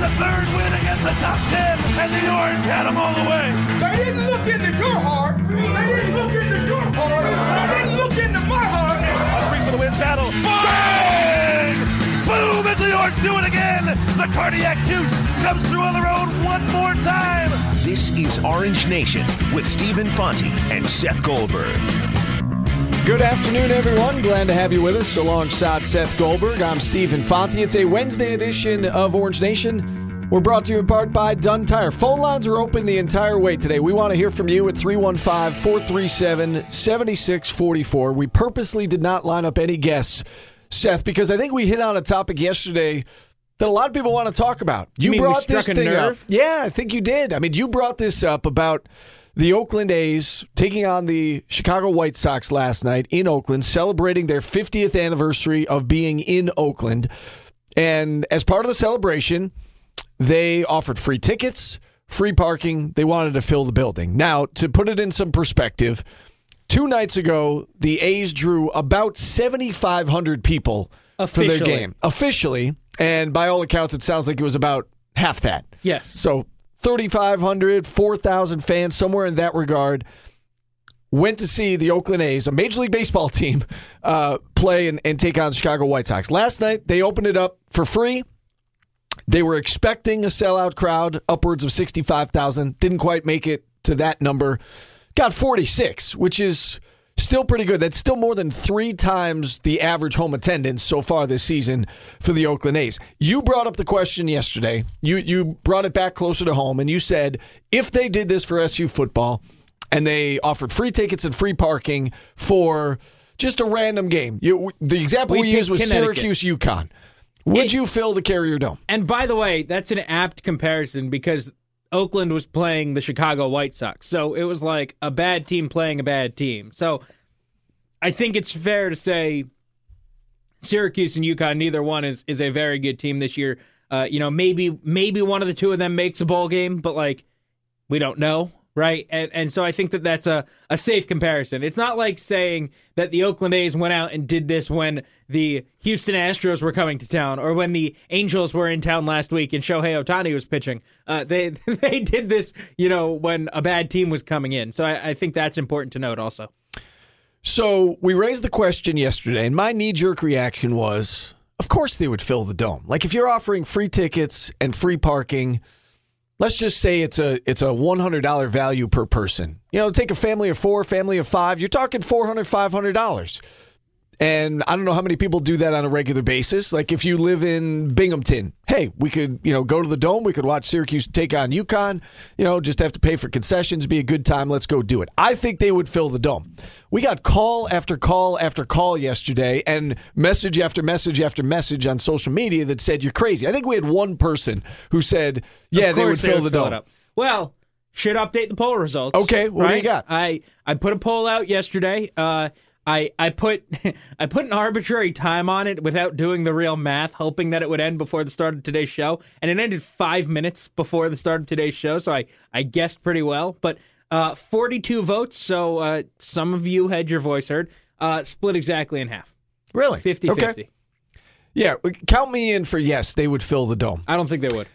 It's the third win against the top 10, and the Orange had them all the way. They didn't look into your heart. They didn't look into your heart. They didn't look into my heart. A three for the win battle. Bang! Boom! As the Orange do it again. The cardiac juice comes through on the road one more time. This is Orange Nation with Stephen Fonte and Seth Goldberg. Good afternoon, everyone. Glad to have you with us alongside Seth Goldberg. I'm Stephen Fonte. It's a Wednesday edition of Orange Nation. We're brought to you in part by Dunn Tire. Phone lines are open the entire way today. We want to hear from you at 315 437 7644. We purposely did not line up any guests, Seth, because I think we hit on a topic yesterday that a lot of people want to talk about. You mean brought this thing nerve? up. Yeah, I think you did. I mean, you brought this up about the Oakland A's taking on the Chicago White Sox last night in Oakland, celebrating their 50th anniversary of being in Oakland. And as part of the celebration, they offered free tickets, free parking. They wanted to fill the building. Now, to put it in some perspective, two nights ago, the A's drew about 7,500 people for their game. Officially. And by all accounts, it sounds like it was about half that. Yes. So 3,500, 4,000 fans, somewhere in that regard, went to see the Oakland A's, a Major League Baseball team, uh, play and, and take on the Chicago White Sox. Last night, they opened it up for free. They were expecting a sellout crowd, upwards of 65,000. Didn't quite make it to that number. Got 46, which is still pretty good. That's still more than three times the average home attendance so far this season for the Oakland A's. You brought up the question yesterday. You you brought it back closer to home, and you said if they did this for SU football and they offered free tickets and free parking for just a random game. You, the example we, We used was. Syracuse UConn. Would It- you fill the Carrier Dome? And by the way, that's an apt comparison because Oakland was playing the Chicago White Sox. So it was like a bad team playing a bad team. So I think it's fair to say Syracuse and UConn, neither one is, is a very good team this year. Uh, you know, maybe maybe one of the two of them makes a bowl game, but like we don't know, right? And and so I think that that's a, a safe comparison. It's not like saying that the Oakland A's went out and did this when the Houston Astros were coming to town or when the Angels were in town last week and Shohei Ohtani was pitching. Uh, they they did this, you know, when a bad team was coming in. So I, I think that's important to note also. So we raised the question yesterday, and my knee jerk reaction was, of course they would fill the dome. Like if you're offering free tickets and free parking, let's just say it's a it's a one hundred dollar value per person. You know, take a family of four, family of five, you're talking four hundred, five hundred dollars. And I don't know how many people do that on a regular basis. Like if you live in Binghamton, hey, we could, you know, go to the dome. We could watch Syracuse take on UConn. You know, just have to pay for concessions. Be a good time. Let's go do it. I think they would fill the dome. We got call after call after call yesterday, and message after message after message on social media that said you're crazy. I think we had one person who said, "Yeah, they would course fill the it dome." up. Well, should update the poll results. Okay, what do you got? I I put a poll out yesterday. Uh, I I put I put an arbitrary time on it without doing the real math, hoping that it would end before the start of today's show, and it ended five minutes before the start of today's show. So I I guessed pretty well, but. Uh, 42 votes, so uh, some of you had your voice heard. Uh, split exactly in half. Really? 50 Okay. 50. Yeah, count me in for yes. They would fill the dome. I don't think they would.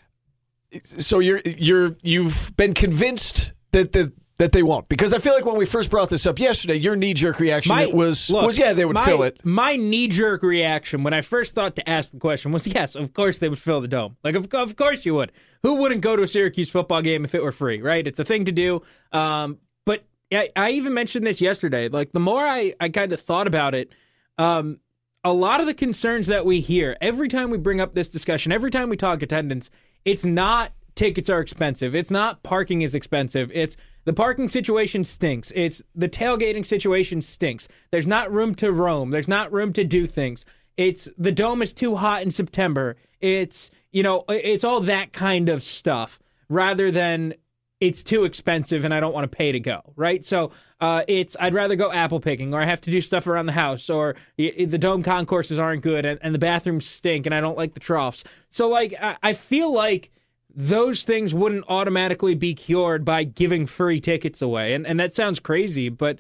so you're you're you've been convinced that that that they won't because I feel like when we first brought this up yesterday, your knee jerk reaction was look, was yeah they would my- fill it. My knee jerk reaction when I first thought to ask the question was yes, of course they would fill the dome. Like of, of course you would. Who wouldn't go to a Syracuse football game if it were free, right? It's a thing to do. Um, but I, I even mentioned this yesterday. Like the more I I kind of thought about it, um, a lot of the concerns that we hear every time we bring up this discussion, every time we talk attendance, it's not tickets are expensive. It's not parking is expensive. It's the parking situation stinks. It's the tailgating situation stinks. There's not room to roam. There's not room to do things. It's the dome is too hot in September. It's you know it's all that kind of stuff rather than it's too expensive and I don't want to pay to go, right? So uh, it's I'd rather go apple picking or I have to do stuff around the house or the dome concourses aren't good and, and the bathrooms stink and I don't like the troughs. So like I, I feel like those things wouldn't automatically be cured by giving free tickets away. And and that sounds crazy, but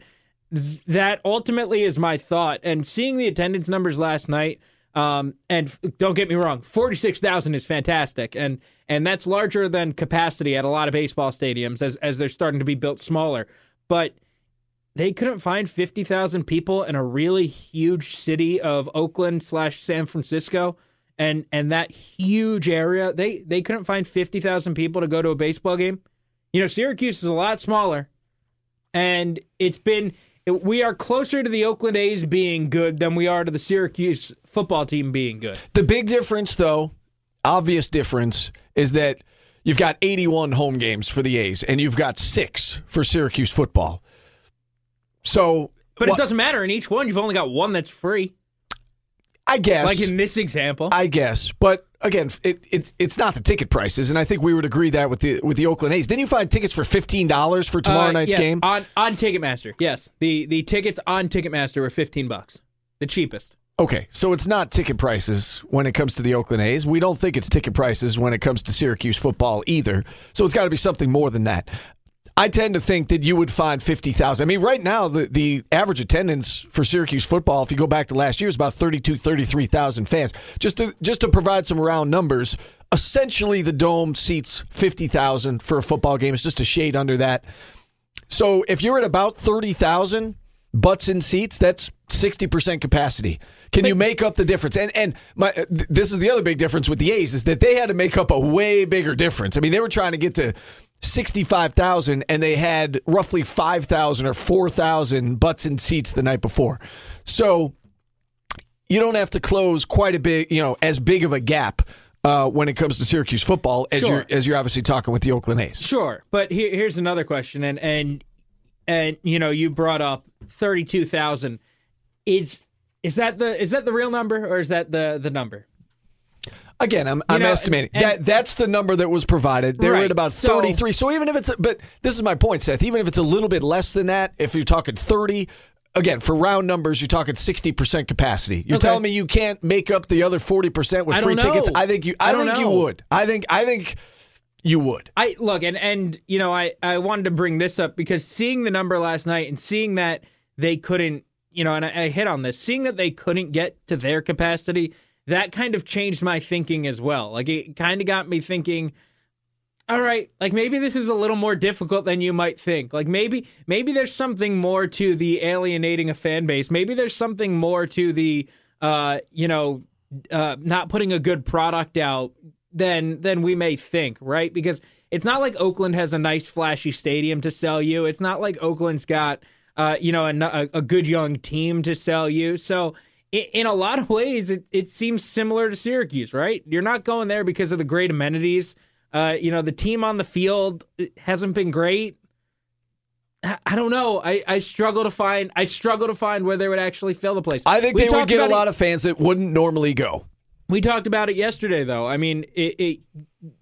th- that ultimately is my thought. And seeing the attendance numbers last night, Um, and f- don't get me wrong, forty six thousand is fantastic, and and that's larger than capacity at a lot of baseball stadiums as as they're starting to be built smaller. But they couldn't find fifty thousand people in a really huge city of Oakland slash San Francisco, and and that huge area. They they couldn't find fifty thousand people to go to a baseball game. You know, Syracuse is a lot smaller, and it's been we are closer to the Oakland A's being good than we are to the Syracuse football team being good. The big difference, though, obvious difference, is that you've got 81 home games for the A's and you've got six for Syracuse football. So, But it doesn't matter. In each one, you've only got one that's free. I guess. Like in this example. I guess, but again, it, it's it's not the ticket prices, and I think we would agree that with the with the Oakland A's. Didn't you find tickets for fifteen dollars for tomorrow Uh, night's yeah, game? on on Ticketmaster. Yes, the the tickets on Ticketmaster were fifteen bucks, the cheapest. Okay, so it's not ticket prices when it comes to the Oakland A's. We don't think it's ticket prices when it comes to Syracuse football either. So it's got to be something more than that. I tend to think that you would find 50,000. I mean, right now, the, the average attendance for Syracuse football, if you go back to last year, is about 32, 33,000 fans. Just to, just to provide some round numbers, essentially the dome seats 50,000 for a football game. It's just a shade under that. So if you're at about 30,000 butts in seats, that's 60% capacity. Can you make up the difference? And and my uh, th- this is the other big difference with the A's is that they had to make up a way bigger difference. I mean, they were trying to get to 65,000 and they had roughly 5,000 or 4,000 butts in seats the night before. So you don't have to close quite a big, you know, as big of a gap uh, when it comes to Syracuse football as Sure. you're as you're obviously talking with the Oakland A's. Sure, but here, here's another question, and and and you know you brought up thirty two thousand. Is is that the is that the real number or is that the the number? Again, I'm, I'm know, estimating and- that that's the number that was provided. They were Right, at about 33. So even if it's, a, but this is my point, Seth. Even if it's a little bit less than that, if you're talking 30, again for round numbers, you're talking 60 percent capacity. You're Okay. telling me you can't make up the other 40 percent with I free tickets? I think you. I, I don't think you would. I think. I think you would. I look and and you know I I wanted to bring this up because seeing the number last night and seeing that they couldn't you know and I, I hit on this seeing that they couldn't get to their capacity that kind of changed my thinking as well. Like it kind of got me thinking all right like maybe this is a little more difficult than you might think. Like maybe maybe there's something more to the alienating a fan base. Maybe there's something more to the uh you know uh not putting a good product out than than we may think right? Because it's not like Oakland has a nice flashy stadium to sell you. It's not like Oakland's got uh you know a, a good young team to sell you. So in a lot of ways, it, it seems similar to Syracuse, right? You're not going there because of the great amenities. Uh, you know, the team on the field hasn't been great. I don't know. I, I struggle to find. I struggle to find where they would actually fill the place. I think We they would get a about it- lot of fans that wouldn't normally go. We talked about it yesterday, though. I mean, it, it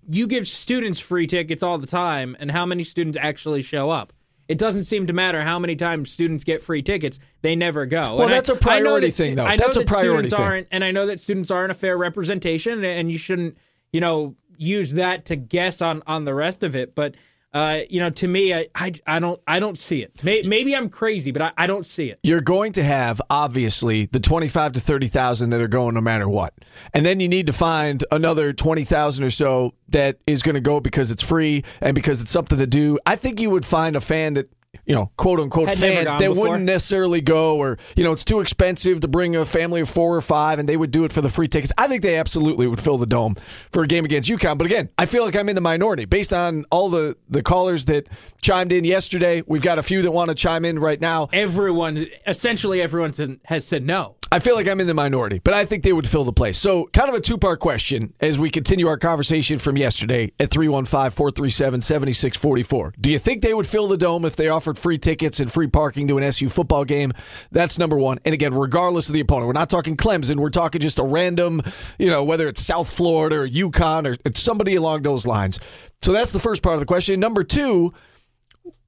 you give students free tickets all the time, and how many students actually show up? It doesn't seem to matter how many times students get free tickets; they never go. Well, And that's a I know priority that thing, though. I know That's a that priority students thing. Aren't, and I know that students aren't a fair representation, and you shouldn't, you know, use that to guess on on the rest of it. But uh, you know, to me, I, I I don't I don't see it. May, maybe I'm crazy, but I, I don't see it. You're going to have obviously the 25 to 30,000 that are going no matter what. And then you need to find another 20,000 or so that is going to go because it's free and because it's something to do. I think you would find a fan that you know, quote unquote Had fan that before. wouldn't necessarily go or, you know, it's too expensive to bring a family of four or five and they would do it for the free tickets. I think they absolutely would fill the dome for a game against UConn. But again, I feel like I'm in the minority based on all the, the callers that chimed in yesterday. We've got a few that want to chime in right now. Everyone, essentially, everyone has said no. I feel like I'm in the minority, but I think they would fill the place. So, kind of a two part question as we continue our conversation from yesterday at 315 437 7644. Do you think they would fill the dome if they offered free tickets and free parking to an SU football game? That's number one. And again, regardless of the opponent, we're not talking Clemson. We're talking just a random, you know, whether it's South Florida or UConn or somebody along those lines. So, that's the first part of the question. Number two,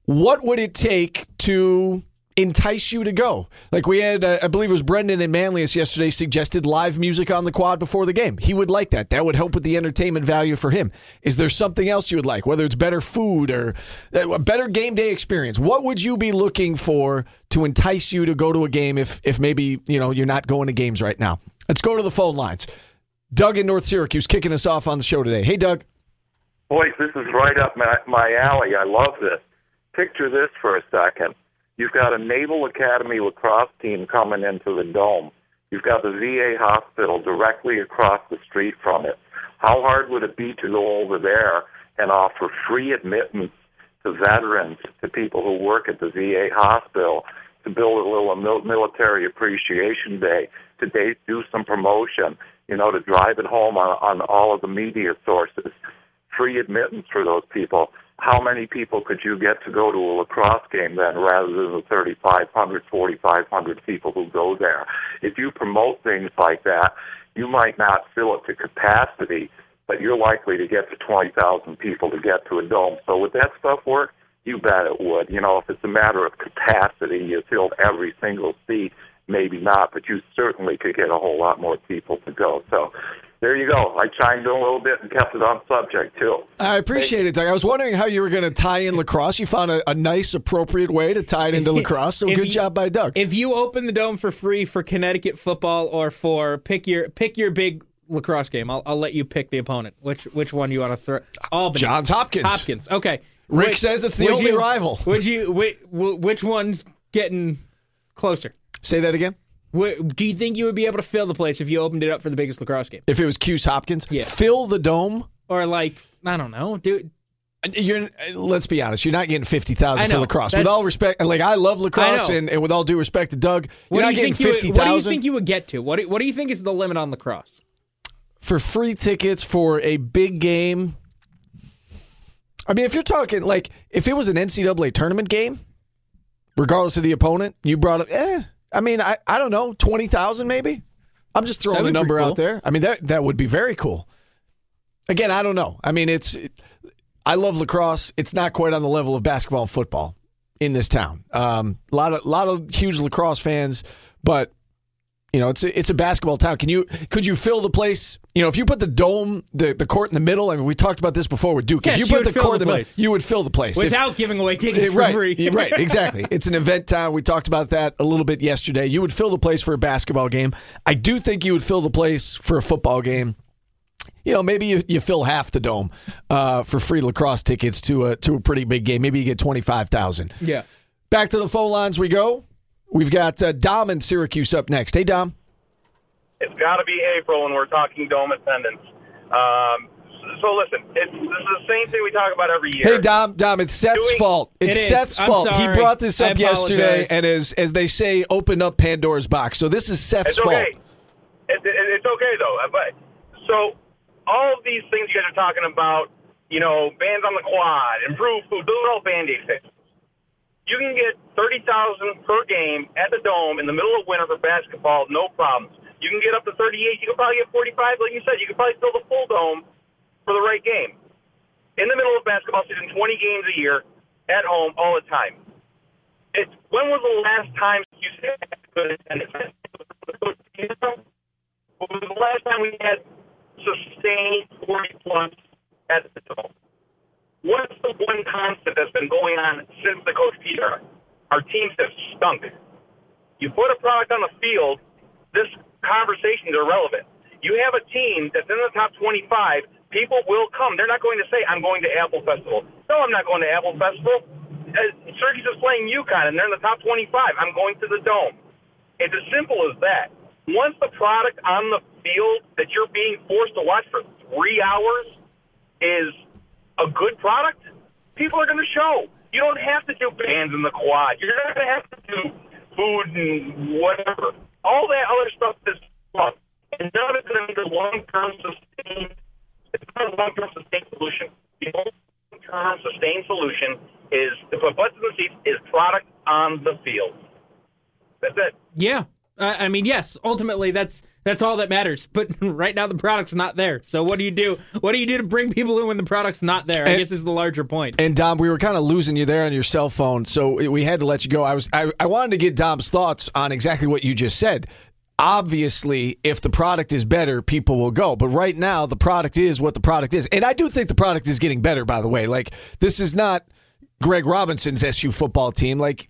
what would it take to entice you to go? Like we had, uh, I believe it was Brendan and Manlius yesterday suggested live music on the quad before the game. He would like that. That would help with the entertainment value for him. Is there something else you would like, whether it's better food or uh, a better game day experience? What would you be looking for to entice you to go to a game if, if maybe, you know, you're not going to games right now? Let's go to the phone lines. Doug in North Syracuse kicking us off on the show today. Hey, Doug. Boys, this is right up my, my alley. I love this. Picture this for a second. You've got a Naval Academy lacrosse team coming into the dome. You've got the VA hospital directly across the street from it. How hard would it be to go over there and offer free admittance to veterans, to people who work at the VA hospital, to build a little military appreciation day, to do some promotion, you know, to drive it home on, on all of the media sources, free admittance for those people. How many people could you get to go to a lacrosse game then rather than the 3,500, 4,500 people who go there? If you promote things like that, you might not fill it to capacity, but you're likely to get to 20,000 people to get to a dome. So would that stuff work? You bet it would. You know, if it's a matter of capacity, you fill every single seat. Maybe not, but you certainly could get a whole lot more people to go. So there you go. I chimed in a little bit and kept it on subject too. I appreciate it, Doug. I was wondering how you were going to tie in lacrosse. You found a, a, nice, appropriate way to tie it into lacrosse. So good you, job by Doug. If you open the dome for free for Connecticut football or for pick your pick your big lacrosse game, I'll, I'll let you pick the opponent. Which which one you want to throw? Albany. Johns Hopkins. Hopkins. Okay. Rick which, says it's the only you, rival. Would you? Which, which one's getting closer? Say that again. Do you think you would be able to fill the place if you opened it up for the biggest lacrosse game? If it was Cuse Hopkins, yeah. fill the dome, or like I don't know, dude. You're, let's be honest. You're not getting fifty thousand for lacrosse. With all respect, like I love lacrosse, I and, and, with all due respect to Doug, you're not you getting fifty thousand. What do you think you would get to? What do, what do you think is the limit on lacrosse? For free tickets for a big game, I mean, if you're talking like if it was an NCAA tournament game, regardless of the opponent, you brought up, eh, I mean, I, I don't know, 20,000 maybe? I'm just throwing a number cool. out there. I mean, that, that would be very cool. Again, I don't know. I mean, it's, it, I love lacrosse. It's not quite on the level of basketball and football in this town. Um, a lot of, lot of huge lacrosse fans, but you know, it's a, it's a basketball town. Can you could you fill the place? You know, if you put the dome, the, the court in the middle. I mean, we talked about this before with Duke. Yes, if you, you put the court in the place. middle, you would fill the place without if, giving away tickets right, for free. right, exactly. It's an event town. We talked about that a little bit yesterday. You would fill the place for a basketball game. I do think you would fill the place for a football game you know, maybe you, you fill half the dome uh, for free lacrosse tickets to a to a pretty big game. Maybe you get twenty five thousand. Yeah. Back to the phone lines we go. We've got uh, Dom in Syracuse up next. Hey, Dom. It's got to be April, when we're talking dome attendance. Um, so listen, it's, this is the same thing we talk about every year. Hey Dom, Dom, it's Seth's Doing, fault. It's it Seth's I'm fault. Sorry. He brought this up yesterday, and as as they say, opened up Pandora's box. So this is Seth's it's okay. fault. It, it, it's okay though. But so all of these things you guys are talking about, you know, bans on the quad, improved food, those are all band-aid fixes. You can get thirty thousand per game at the dome in the middle of winter for basketball, no problems. You can get up to 38. You can probably get 45. Like you said, you can probably fill the full dome for the right game. In the middle of basketball season, 20 games a year, at home, all the time. It's when was the last time you good? When was the last time we had sustained 40 plus at the dome? What's the one constant that's been going on since the Coach Pete era? Our teams have stunk. You put a product on the field, this conversations are relevant. You have a team that's in the top 25. People will come. They're not going to say, I'm going to Apple Festival. No, I'm not going to Apple Festival. Uh, Syracuse is playing UConn, and they're in the top 25. I'm going to the Dome. It's as simple as that. Once the product on the field that you're being forced to watch for three hours is a good product, people are going to show. You don't have to do bands in the quad. You're not going to have to do food and whatever all that other stuff is fun. And none of it's going to be the long term sustained. It's not a long term sustained solution. The long term sustained solution is to put butts in the seats is product on the field. That's it. Yeah. Uh, I mean, yes. Ultimately, that's that's all that matters. But right now, the product's not there. So what do you do? What do you do to bring people in when the product's not there? I and, guess is the larger point. And Dom, we were kind of losing you there on your cell phone, so we had to let you go. I was I, I wanted to get Dom's thoughts on exactly what you just said. Obviously, if the product is better, people will go. But right now, the product is what the product is, and I do think the product is getting better. By the way, like this is not Greg Robinson's SU football team. Like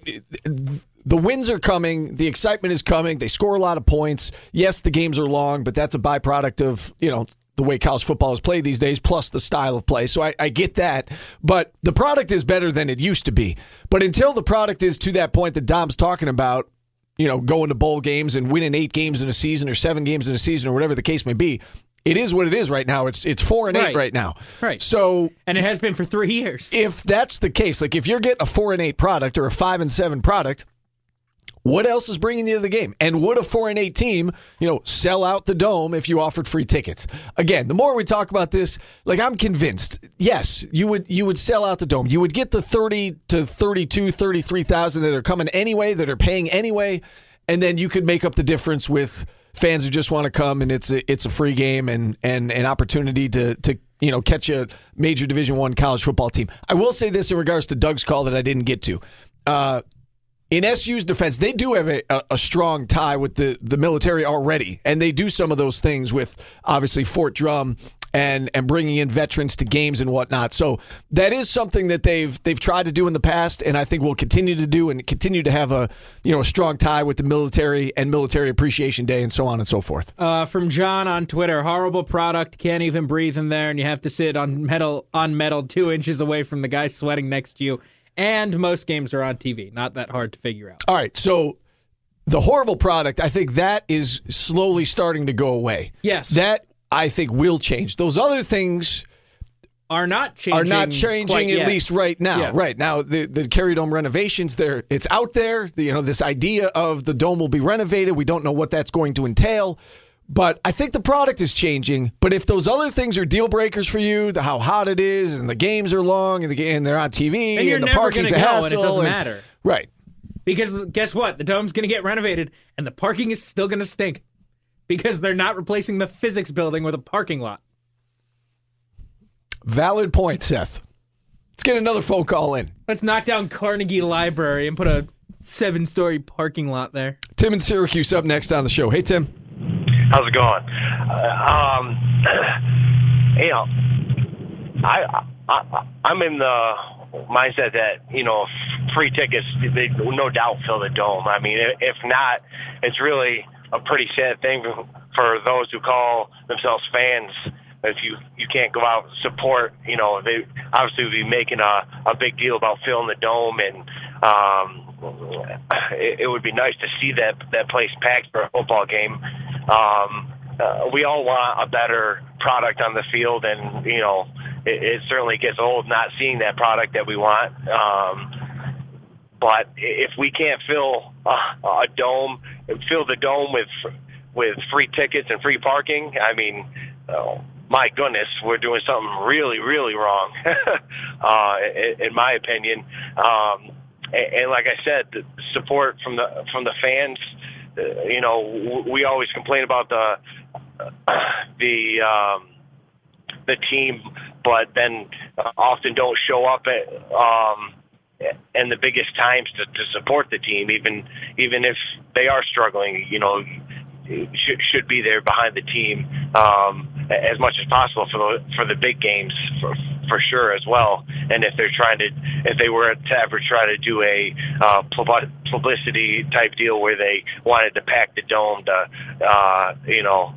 the wins are coming, the excitement is coming. They score a lot of points. Yes, the games are long, but that's a byproduct of you know the way college football is played these days, plus the style of play. So I, I get that. But the product is better than it used to be. But until the product is to that point that Dom's talking about, you know, going to bowl games and winning eight games in a season or seven games in a season or whatever the case may be, it is what it is right now. It's it's four and eight Right. right now. Right. So and it has been for three years. if that's the case, like if you're getting a four and eight product or a five and seven product, what else is bringing you to the game? And would a four and eight team, you know, sell out the dome if you offered free tickets? Again, the more we talk about this, like I'm convinced, yes, you would you would sell out the dome. You would get the 30 to 32, 33,000 that are coming anyway, that are paying anyway, and then you could make up the difference with fans who just want to come and it's a, it's a free game and and an opportunity to to you know catch a major division 1 college football team. I will say this in regards to Doug's call that I didn't get to. Uh in SU's defense, they do have a, a, strong tie with the, the military already, and they do some of those things with obviously Fort Drum and and bringing in veterans to games and whatnot. So that is something that they've they've tried to do in the past, and I think will continue to do, and continue to have a you know a strong tie with the military and Military Appreciation Day, and so on and so forth. Uh, from John on Twitter, horrible product. Can't even breathe in there, and you have to sit on metal on metal two inches away from the guy sweating next to you. And most games are on TV. Not that hard to figure out. All right, so the horrible product, I think that is slowly starting to go away. Yes. that I think will change. Those other things. Are not changing. are not changing at yet. least right now. Yeah. Right now, the the Carrier Dome renovations there, it's out there. The, you know, this idea of the dome will be renovated. We don't know what that's going to entail. But I think the product is changing. But if those other things are deal breakers for you, the how hot it is, and the games are long, and, the, and they're on TV, And you're the never parking's a go, hassle, and it doesn't matter. Right. Because guess what? The dome's going to get renovated, and the parking is still going to stink because they're not replacing the physics building with a parking lot. Valid point, Seth. Let's get another phone call in. Let's knock down Carnegie Library and put a seven-story parking lot there. Tim in Syracuse up next on the show. Hey, Tim. How's it going? Uh, um, you know, I, I I'm in the mindset that you know free tickets they no doubt fill the dome. I mean, if not, it's really a pretty sad thing for those who call themselves fans. If you you can't go out and support, you know, they obviously would be making a a big deal about filling the dome and. um it, it would be nice to see that that place packed for a football game. Um, uh, we all want a better product on the field, and you know, it, it certainly gets old not seeing that product that we want. Um, but if we can't fill a, a dome, fill the dome with with free tickets and free parking, I mean. Uh, my goodness, we're doing something really, really wrong, uh, in, in my opinion. Um, and, and like I said, the support from the from the fans. Uh, you know, we always complain about the the um, the team, but then uh, often don't show up at um, and the biggest times to, to support the team, even even if they are struggling. You know, should should be there behind the team um, as much as possible for the for the big games for, for sure as well. And if they're trying to, if they were to ever try to do a uh, publicity type deal where they wanted to pack the dome to, uh, you know,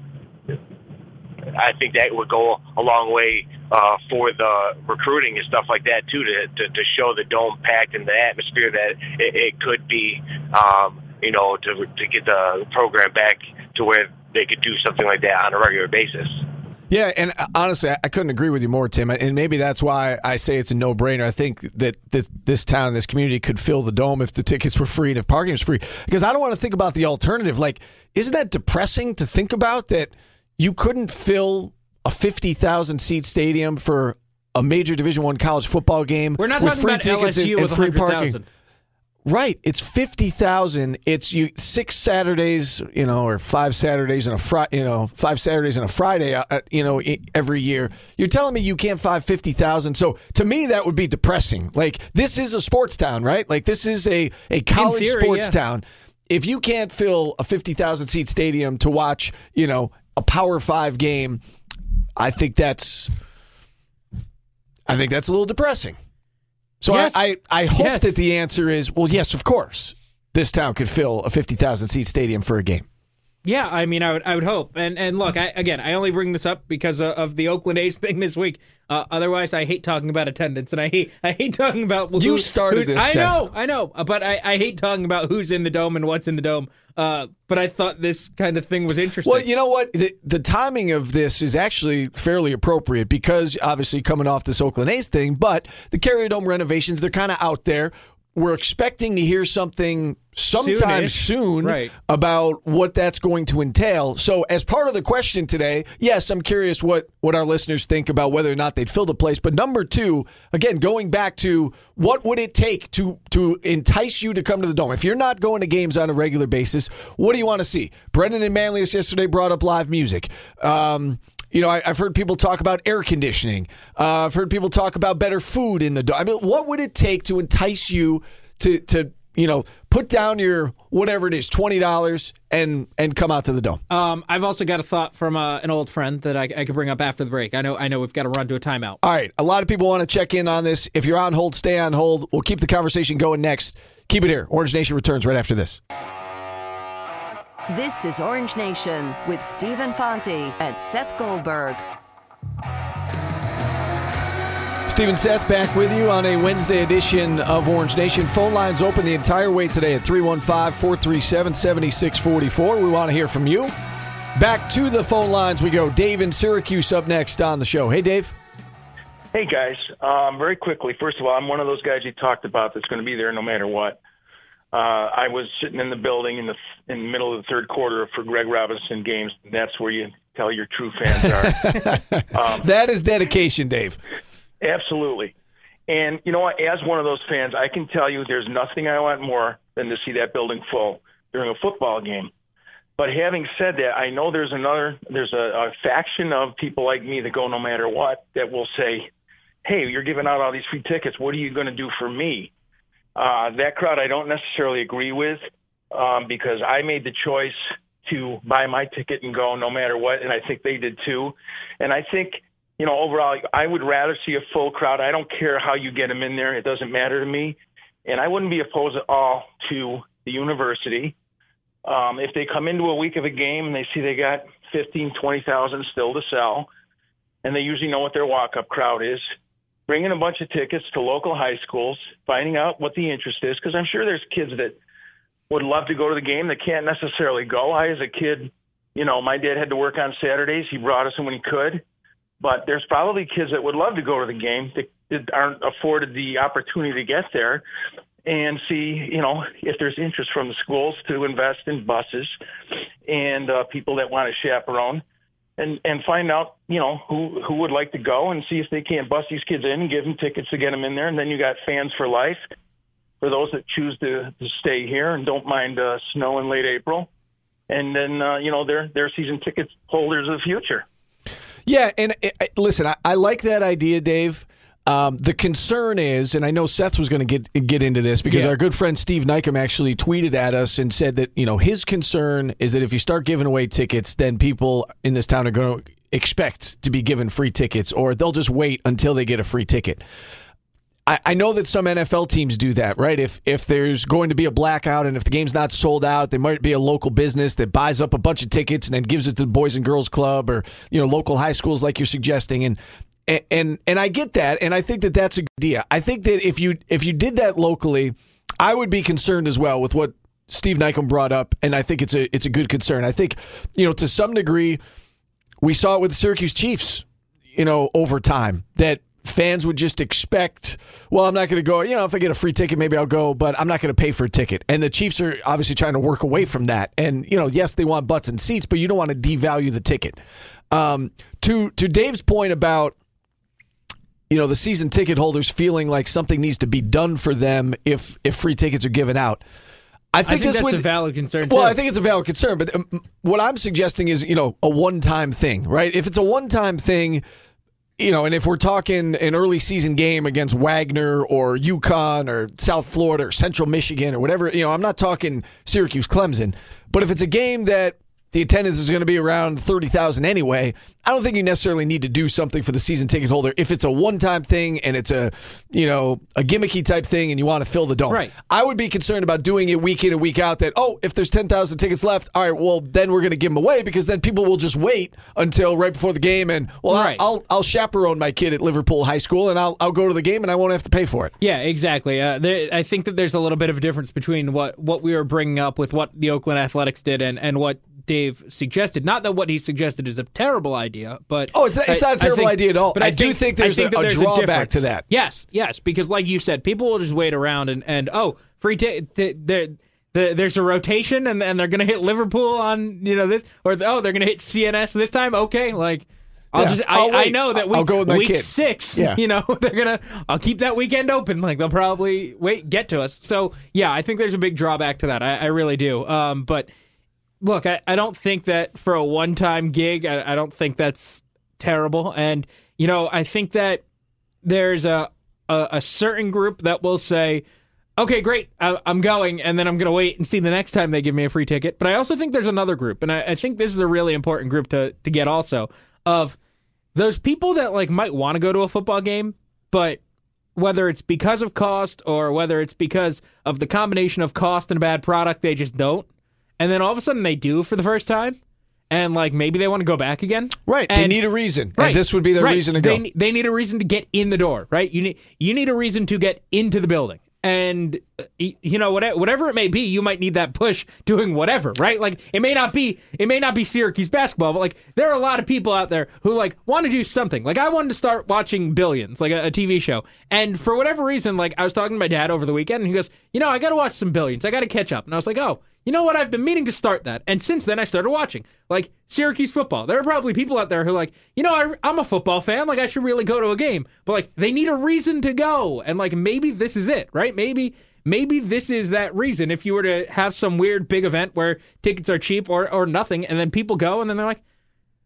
I think that would go a long way uh, for the recruiting and stuff like that too, to, to to show the dome packed and the atmosphere that it, it could be. Um, you know, to to get the program back to where they could do something like that on a regular basis. Yeah, and uh, honestly, I couldn't agree with you more, Tim. And maybe that's why I say it's a no-brainer. I think that this, this town, this community, could fill the dome if the tickets were free and if parking was free. Because I don't want to think about the alternative. Like, isn't that depressing to think about that you couldn't fill a fifty thousand seat stadium for a major Division One college football game We're not with talking free about tickets and, LSU and with free parking? 100,000. Right. It's fifty thousand. It's you six Saturdays, you know, or five Saturdays and a Friday, you know, five Saturdays and a Friday, uh, uh, you know, every year. You're telling me you can't find fifty thousand. So to me, that would be depressing. Like this is a sports town, right? Like this is a a college theory, sports yeah. town. If you can't fill a fifty thousand seat stadium to watch, you know, a Power Five game, I think that's, I think that's a little depressing. So Yes. I, I, I hope Yes. that the answer is well, yes, of course. this town could fill a 50,000 seat stadium for a game. Yeah, I mean, I would, I would hope. And and look, I, again, I only bring this up because of, of the Oakland A's thing this week. Uh, otherwise, I hate talking about attendance, and I hate I hate talking about who, You started this, I Seth. know, I know, but I, I hate talking about who's in the dome and what's in the dome. Uh, but I thought this kind of thing was interesting. Well, you know what? The, the timing of this is actually fairly appropriate because obviously coming off this Oakland A's thing, but the Carrier Dome renovations, they're kind of out there. We're expecting to hear something sometime Soonish. soon Right. about what that's going to entail. So, as part of the question today, yes, I'm curious what what our listeners think about whether or not they'd fill the place. But number two, again, going back to what would it take to to entice you to come to the dome? If you're not going to games on a regular basis, what do you want to see? Brendan and Manlius yesterday brought up live music. Um, you know, I, I've heard people talk about air conditioning. Uh, I've heard people talk about better food in the dome. I mean, what would it take to entice you to to you know put down your whatever it is twenty dollars and and come out to the dome? um, I've also got a thought from uh, an old friend that I, I could bring up after the break. I know, I know, we've got to run to a timeout. All right, a lot of people want to check in on this. If you're on hold, stay on hold. We'll keep the conversation going next. Keep it here. Orange Nation returns right after this. This is Orange Nation with Stephen Fonte and Seth Goldberg. Stephen Seth back with you on a Wednesday edition of Orange Nation. Phone lines open the entire way today at 315 437 7644. We want to hear from you. Back to the phone lines we go. Dave in Syracuse up next on the show. Hey, Dave. Hey guys, um, very quickly. First of all, I'm one of those guys you talked about that's going to be there no matter what. Uh, I was sitting in the building in the in the middle of the third quarter for Greg Robinson games. That's where you tell your true fans are. That is dedication, Dave. Absolutely. And you know what? As one of those fans, I can tell you there's nothing I want more than to see that building full during a football game. But having said that, I know there's another there's a, a faction of people like me that go no matter what that will say, "Hey, you're giving out all these free tickets. What are you going to do for me?" Uh, that crowd I don't necessarily agree with um, because I made the choice to buy my ticket and go no matter what, and I think they did too. And I think you know, overall, I would rather see a full crowd. I don't care how you get them in there; it doesn't matter to me. And I wouldn't be opposed at all to the university um, if they come into a week of a game and they see they got fifteen, twenty thousand still to sell, and they usually know what their walk-up crowd is. Bringing a bunch of tickets to local high schools, finding out what the interest is, because I'm sure there's kids that would love to go to the game that can't necessarily go. I, as a kid, you know, my dad had to work on Saturdays. He brought us in when he could. But there's probably kids that would love to go to the game that, aren't afforded the opportunity to get there and see, you know, if there's interest from the schools to invest in buses and uh, people that want to chaperone and and find out, you know, who who would like to go and see if they can't bust these kids in and give them tickets to get them in there. And then you got fans for life for those that choose to, to stay here and don't mind uh, snow in late April. And then, uh, you know, they're, they're season ticket holders of the future. Yeah, and uh, uh, listen, I, I like that idea, Dave. Um, the concern is, and I know Seth was going to get get into this because Yeah. our good friend Steve Nykum actually tweeted at us and said that you know his concern is that if you start giving away tickets, then people in this town are going to expect to be given free tickets, or they'll just wait until they get a free ticket. I, I know that some NFL teams do that, right? If if there's going to be a blackout and if the game's not sold out, there might be a local business that buys up a bunch of tickets and then gives it to the Boys and Girls Club or you know local high schools like you're suggesting. And and and, I get that, and I think that that's a good idea. I think that if you if you did that locally, I would be concerned as well with what Steve Nykum brought up, and I think it's a it's a good concern. I think you know to some degree we saw it with the Syracuse Chiefs, you know, over time that fans would just expect, well, I'm not going to go, you know, if I get a free ticket, maybe I'll go, but I'm not going to pay for a ticket. And the Chiefs are obviously trying to work away from that. And, you know, yes, they want butts and seats, but you don't want to devalue the ticket. Um, to to Dave's point about you know the season ticket holders feeling like something needs to be done for them if if free tickets are given out. I think, I think this that's would, a valid concern. well, too. I think it's a valid concern, but um, what I'm suggesting is, you know, a one-time thing, right? If it's a one-time thing, you know, and if we're talking an early season game against Wagner or UConn or South Florida or Central Michigan or whatever, you know, I'm not talking Syracuse Clemson, but if it's a game that the attendance is going to be around 30,000 anyway. I don't think you necessarily need to do something for the season ticket holder if it's a one-time thing and it's a, you know, a gimmicky type thing and you want to fill the dome. Right. I would be concerned about doing it week in and week out that, oh, if there's 10,000 tickets left, all right, well, then we're going to give them away because then people will just wait until right before the game and, well, Right. I'll, I'll, I'll chaperone my kid at Liverpool High School and I'll, I'll go to the game and I won't have to pay for it. Yeah, exactly. Uh, there, I think that there's a little bit of a difference between what, what we were bringing up with what the Oakland Athletics did and, and what Dave suggested. Not that what he suggested is a terrible idea, but Oh, it's not- it's not a I terrible think- idea at all. But I do think there's a- that a drawback difference. to that. Yes, yes, because like you said, people will just wait around and, and oh, free ticket. T- there- the- there's a rotation, and, and they're going to hit Liverpool on you know this, or oh, they're going to hit CNS this time. Okay, like. I'll Yeah, just I'll I, I know that I'll week, go with my week kid. six, Yeah. you know, they're gonna I'll keep that weekend open. Like they'll probably wait get to us. So yeah, I think there's a big drawback to that. I, I really do. Um, but look, I, I don't think that for a one time gig, I, I don't think that's terrible. And, you know, I think that there's a, a, a certain group that will say, okay, great, I, I'm going, and then I'm going to wait and see the next time they give me a free ticket. But I also think there's another group, and I, I think this is a really important group to, to get also, of those people that like might want to go to a football game, but whether it's because of cost or whether it's because of the combination of cost and a bad product, they just don't. And then all of a sudden they do for the first time. And like maybe they want to go back again. Right. They need a reason. Right. And this would be their Right. reason to They, go. they need a reason to get in the door, right? You need you need a reason to get into the building. And uh, you know whatever, whatever it may be, you might need that push doing whatever, right? Like it may not be it may not be Syracuse basketball, but like there are a lot of people out there who like want to do something. Like I wanted to start watching Billions, like a, a TV show, and for whatever reason, like I was talking to my dad over the weekend, and he goes, "You know, I got to watch some Billions. I got to catch up." And I was like, "Oh." You know what? I've been meaning to start that. And since then, I started watching. Like Syracuse football. There are probably people out there who are like, you know, I, I'm a football fan. Like, I should really go to a game. But like, they need a reason to go. And like, maybe this is it, right? Maybe. Maybe this is that reason. If you were to have some weird big event where tickets are cheap or, or nothing, and then people go, and then they're like,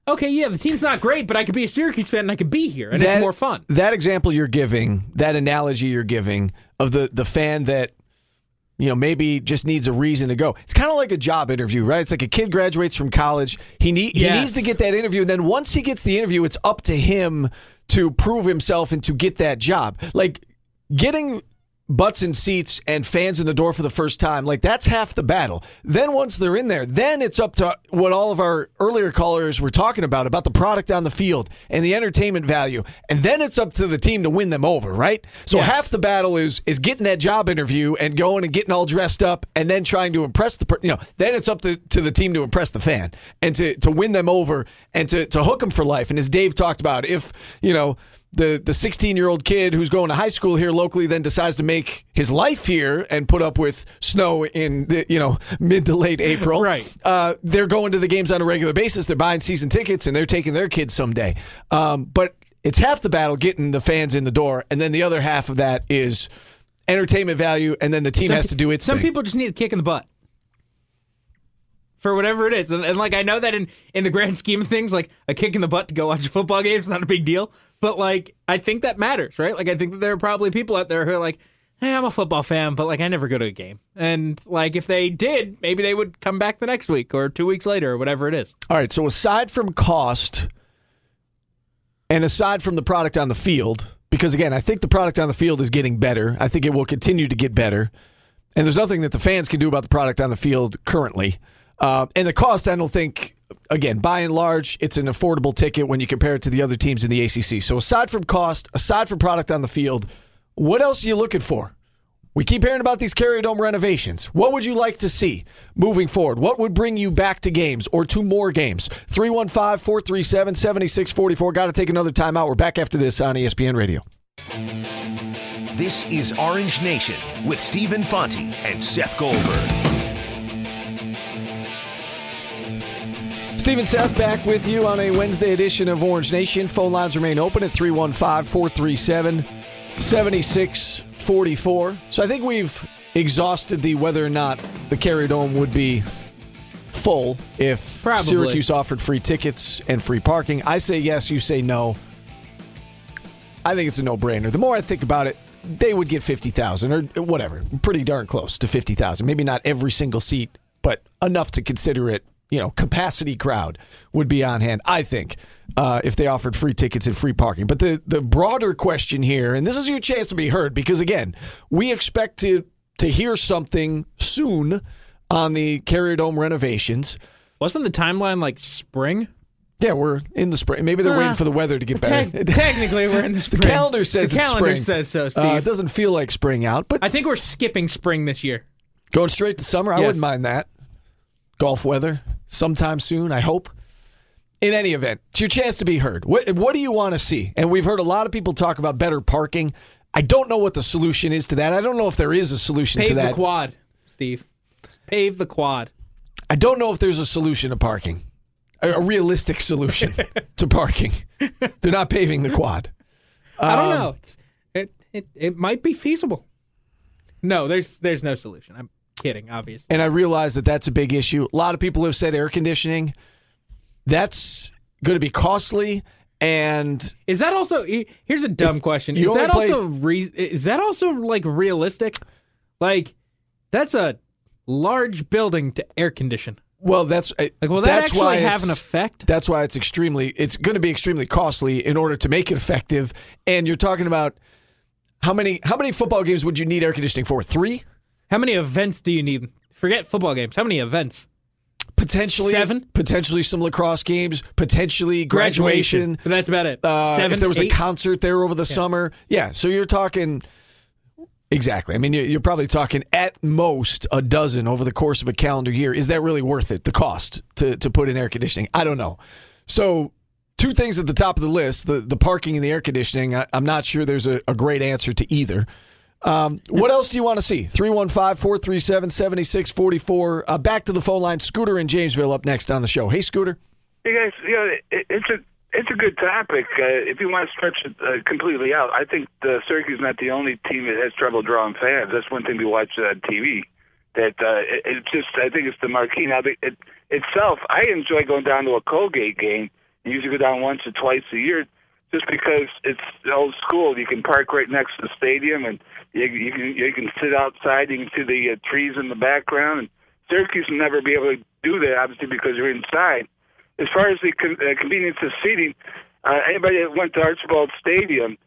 okay, yeah, the team's not great, but I could be a Syracuse fan and I could be here, and That- it's more fun. That example you're giving, that analogy you're giving of the the fan that you know maybe just needs a reason to go. It's kind of like a job interview, right? It's like a kid graduates from college. He need he needs to get that interview, and then once he gets the interview, it's up to him to prove himself and to get that job. Like getting butts in seats and fans in the door for the first time, like that's half the battle. Then once they're in there, then it's up to what all of our earlier callers were talking about about the product on the field and the entertainment value. And then it's up to the team to win them over, right? So Yes. half the battle is is getting that job interview and going and getting all dressed up and then trying to impress the per- you know, then it's up to, to the team to impress the fan and to to win them over and to to hook them for life. And as Dave talked about, if, you know, the the 16 year old kid who's going to high school here locally then decides to make his life here and put up with snow in the you know mid to late April. Right. Uh, they're going to the games on a regular basis. They're buying season tickets and they're taking their kids someday. Um, but it's half the battle getting the fans in the door, and then the other half of that is entertainment value, and then the team Some has to do its Some thing. people just need a kick in the butt for whatever it is, and, and like I know that in in the grand scheme of things, like a kick in the butt to go watch a football game is not a big deal. But like I think that matters, right? Like I think that there are probably people out there who are like, "Hey, I'm a football fan, but like I never go to a game." And like if they did, maybe they would come back the next week or two weeks later or whatever it is. All right. So aside from cost, and aside from the product on the field, because again, I think the product on the field is getting better. I think it will continue to get better. And there's nothing that the fans can do about the product on the field currently. Uh, and the cost, I don't think, again, by and large, it's an affordable ticket when you compare it to the other teams in the ACC. So aside from cost, aside from product on the field, what else are you looking for? We keep hearing about these Carrier Dome renovations. What would you like to see moving forward? What would bring you back to games or to more games? 315 437 7644. Got to take another time out. We're back after this on ESPN Radio. This is Orange Nation with Stephen Fonte and Seth Goldberg. Stephen Seth back with you on a Wednesday edition of Orange Nation. Phone lines remain open at 315 437 7644. So I think we've exhausted the whether or not the Carrier Dome would be full if Probably. Syracuse offered free tickets and free parking. I say yes, you say no. I think it's a no brainer. The more I think about it, they would get 50,000 or whatever. Pretty darn close to 50,000. Maybe not every single seat, but enough to consider it you know capacity crowd would be on hand. I think uh, if they offered free tickets and free parking. But the the broader question here, and this is your chance to be heard, because again, we expect to to hear something soon on the Carrier Dome renovations. Wasn't the timeline like spring? Yeah, we're in the spring. Maybe they're Uh, waiting for the weather to get better. Tec- technically, we're in the spring. the calendar says the it's calendar spring. says so, Steve. Uh, it doesn't feel like spring out, but I think we're skipping spring this year. Going straight to summer, I wouldn't mind that. Golf weather sometime soon, I hope. In any event, it's your chance to be heard. What what do you want to see? And we've heard a lot of people talk about better parking. I don't know what the solution is to that. I don't know if there is a solution to that. Pave the quad, Steve. Pave the quad. I don't know if there's a solution to parking. A, a realistic solution to parking. They're not paving the quad. I don't Um, know. It's, it, it it might be feasible. No, there's there's no solution. I'm kidding, obviously. And I realize that that's a big issue. A lot of people have said air conditioning. That's going to be costly. And Is that also? Here's a dumb question. Is that play- also re, is that also like realistic? Like that's a large building to air condition. Well, that's uh, Like, will that that's actually why have an effect? That's why it's extremely. It's going to be extremely costly in order to make it effective. And you're talking about how many how many football games would you need air conditioning for? Three How many events do you need? Forget football games. How many events? potentially Seven? potentially some lacrosse games, potentially graduation. But that's about it. Uh, Seven. if there was eight? a concert there over the summer, yeah. So you're talking exactly. I mean, you're probably talking at most a dozen over the course of a calendar year. Is that really worth it? The cost to to put in air conditioning? I don't know. So. Two things at the top of the list: the the parking and the air conditioning. I, I'm not sure there's a, a great answer to either. Um, what else do you want to see? 315 437 7644. Uh, Back to the phone line. Scooter in Jamesville up next on the show. Hey, Scooter. Hey guys, you know, it, it's a it's a good topic. Uh, if you want to stretch it uh, completely out, I think the Syracuse is not the only team that has trouble drawing fans. That's one thing we watch on TV. That uh, it, it's just, I think it's the marquee. Now, the, it itself, I enjoy going down to a Colgate game. I usually go down once or twice a year, just because it's old school. You can park right next to the stadium, and you, you can you can sit outside. You can see the uh, trees in the background. And Syracuse will never be able to do that, obviously, because you're inside. As far as the con- uh, convenience of seating, uh, anybody that went to Archbold Stadium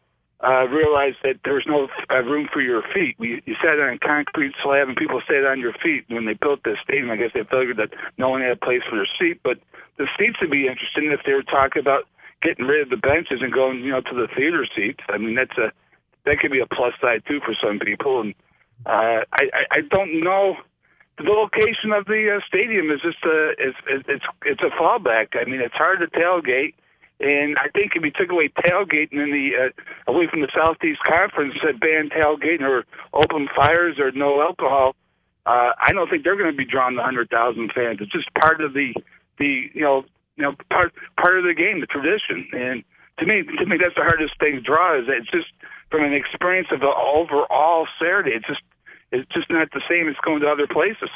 uh, realized that there was no uh, room for your feet. We, you sat on a concrete slab, and people sat on your feet. When they built the stadium, I guess they figured that no one had a place for their seat. But the seats would be interesting if they were talking about getting rid of the benches and going, you know, to the theater seats. I mean, that's a that could be a plus side too for some people. And uh, I, I, I don't know. The location of the uh, stadium is just a is it's it's a fallback. I mean, it's hard to tailgate, and I think if we took away tailgating in the uh, away from the Southeast Conference, said ban tailgating or open fires or no alcohol, uh, I don't think they're going to be drawing the hundred thousand fans. It's just part of the the you know you know part part of the game, the tradition. And to me, to me, that's the hardest thing to draw. Is that it's just from an experience of the overall Saturday. It's just it's just not the same as going to other places.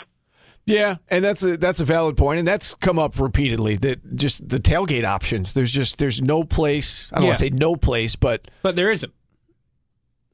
Yeah, and that's a that's a valid point, and that's come up repeatedly. That just the tailgate options. There's just there's no place. I don't want to say no place, but But there isn't.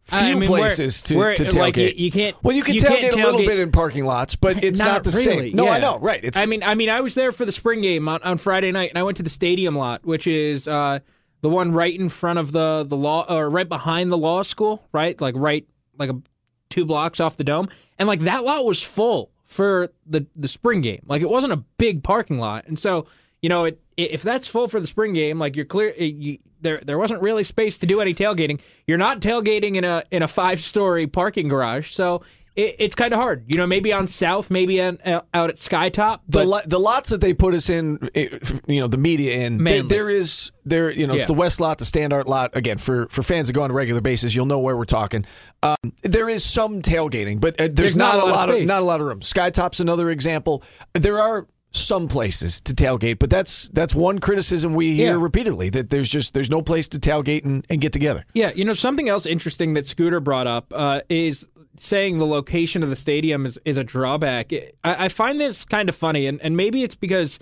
Few I mean, places to, to tailgate. like, you- you can't- Well, you can you tailgate, can't a little tailgate- bit in parking lots, but it's not, the really, same. No, I know, right? It's I mean, I mean, I was there for the spring game on, on Friday night, and I went to the stadium lot, which is uh, the one right in front of the the law, or right behind the law school, right, like right like a two blocks off the dome, and like that lot was full for the the spring game. Like it wasn't a big parking lot, and so you know, it, if that's full for the spring game, like you're clear, you, there there wasn't really space to do any tailgating. You're not tailgating in a in a five story parking garage, so it, it's kind of hard. You know, maybe on South, maybe on, uh, out at Skytop. the lo- the lots that they put us in, you know, the media in. Mainly. There, is there, you know, it's the West lot, the Standard lot. Again, for for fans that go on a regular basis, you'll know where we're talking. Um, there is some tailgating, but uh, there's, There's not, a lot of, space. not a lot of room. Skytop's another example. There are some places to tailgate, but that's that's one criticism we hear Yeah. repeatedly that there's just there's no place to tailgate and, and get together. Yeah, you know something else interesting that Scooter brought up uh, is saying the location of the stadium is, is a drawback. I, I find this kind of funny, and, and maybe it's because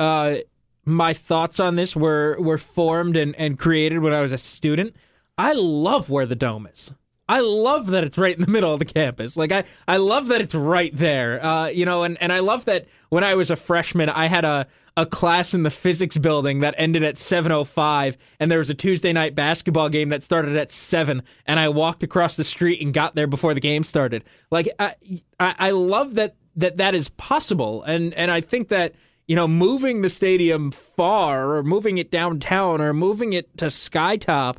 uh, my thoughts on this were were formed and, and created when I was a student. I love where the dome is. I love that it's right in the middle of the campus. Like I, I love that it's right there. Uh, you know, and, and I love that when I was a freshman, I had a, a class in the physics building that ended at 7:05 and there was a Tuesday night basketball game that started at 7 and I walked across the street and got there before the game started. Like I I, I love that that that is possible and and I think that you know, moving the stadium far or moving it downtown or moving it to Skytop,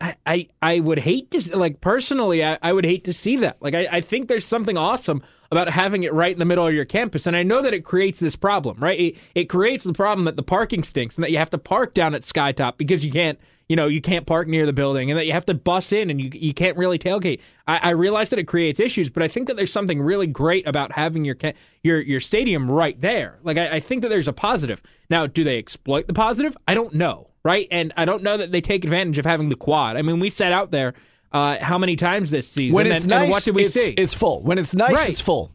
I, I, would hate to, like, personally, I, I would hate to see that. Like, I, I think there's something awesome about having it right in the middle of your campus. And I know that it creates this problem, right? It, it creates the problem that the parking stinks and that you have to park down at Skytop because you can't you know, you can't park near the building and that you have to bus in and you, you can't really tailgate. I, I realize that it creates issues, but I think that there's something really great about having your your your stadium right there. Like I, I think that there's a positive. Now, do they exploit the positive? I don't know, right? And I don't know that they take advantage of having the quad. I mean, we sat out there uh, how many times this season? When it's and, nice, and what did we it's, see? It's full. When it's nice, Right. it's full.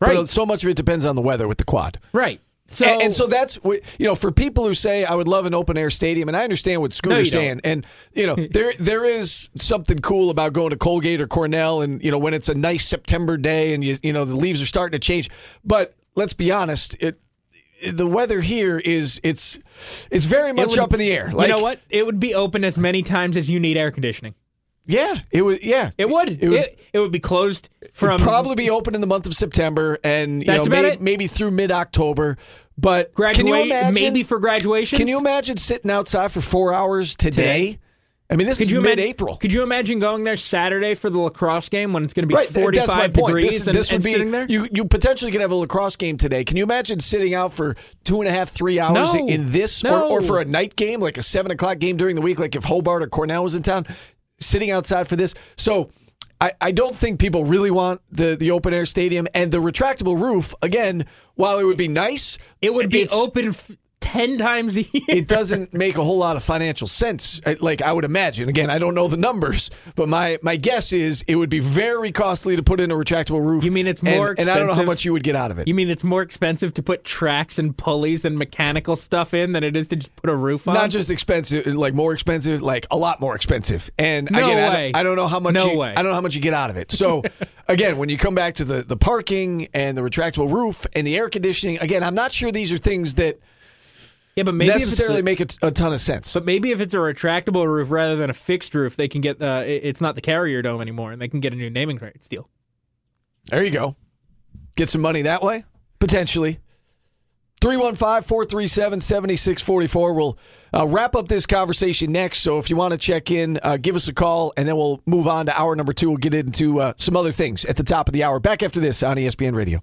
Right. But so much of it depends on the weather with the quad. right. So and, and so that's you know for people who say I would love an open air stadium, and I understand what No, Scooter's don't. saying, and you know there there is something cool about going to Colgate or Cornell, and you know when it's a nice September day and you you know the leaves are starting to change. But let's be honest, it the weather here is it's it's very it much would- up in the air. Like, you know what? It would be open as many times as you need air conditioning. Yeah, it would. Yeah, It would. It It would- would, it, would be closed from It'd probably be open in the month of September, and That's know about may- it. maybe through mid October. But can you imagine? Maybe for graduation. Can you imagine sitting outside for four hours today? Today? I mean, this Could is mid-April. Could you imagine going there Saturday for the lacrosse game when it's going to be Right, forty-five that's my point. degrees This, and, this would and be sitting there? you. You potentially could have a lacrosse game today. Can you imagine sitting out for two and a half, three hours No. in this, No. or, or for a night game, like a seven o'clock game during the week, like if Hobart or Cornell was in town, sitting outside for this? So. I, I don't think people really want the, the open air stadium and the retractable roof. Again, while it would be nice, it would be open f- ten times a year. it doesn't make a whole lot of financial sense. Like I would imagine. Again, I don't know the numbers, but my my guess is it would be very costly to put in a retractable roof. You mean it's and- more And, I don't know how much you would get out of it. You mean it's more expensive to put tracks and pulleys and mechanical stuff in than it is to just put a roof on? Not just expensive, like more expensive, like a lot more expensive. And No again, I don't- way. I, don't know how much. No you, way. I don't know how much you get out of it. So, again, when you come back to the the parking and the retractable roof and the air conditioning, again, I'm not sure these are things that yeah, but maybe necessarily a- make a, a ton of sense. But maybe if it's a retractable roof rather than a fixed roof, they can get uh, it- it's not the carrier dome anymore, and they can get a new naming rights deal. There you go. Get some money that way, potentially. 315 437 7644. We'll uh, wrap up this conversation next. So if you want to check in, uh, give us a call, and then we'll move on to hour number two. We'll get into uh, some other things at the top of the hour. Back after this on ESPN Radio.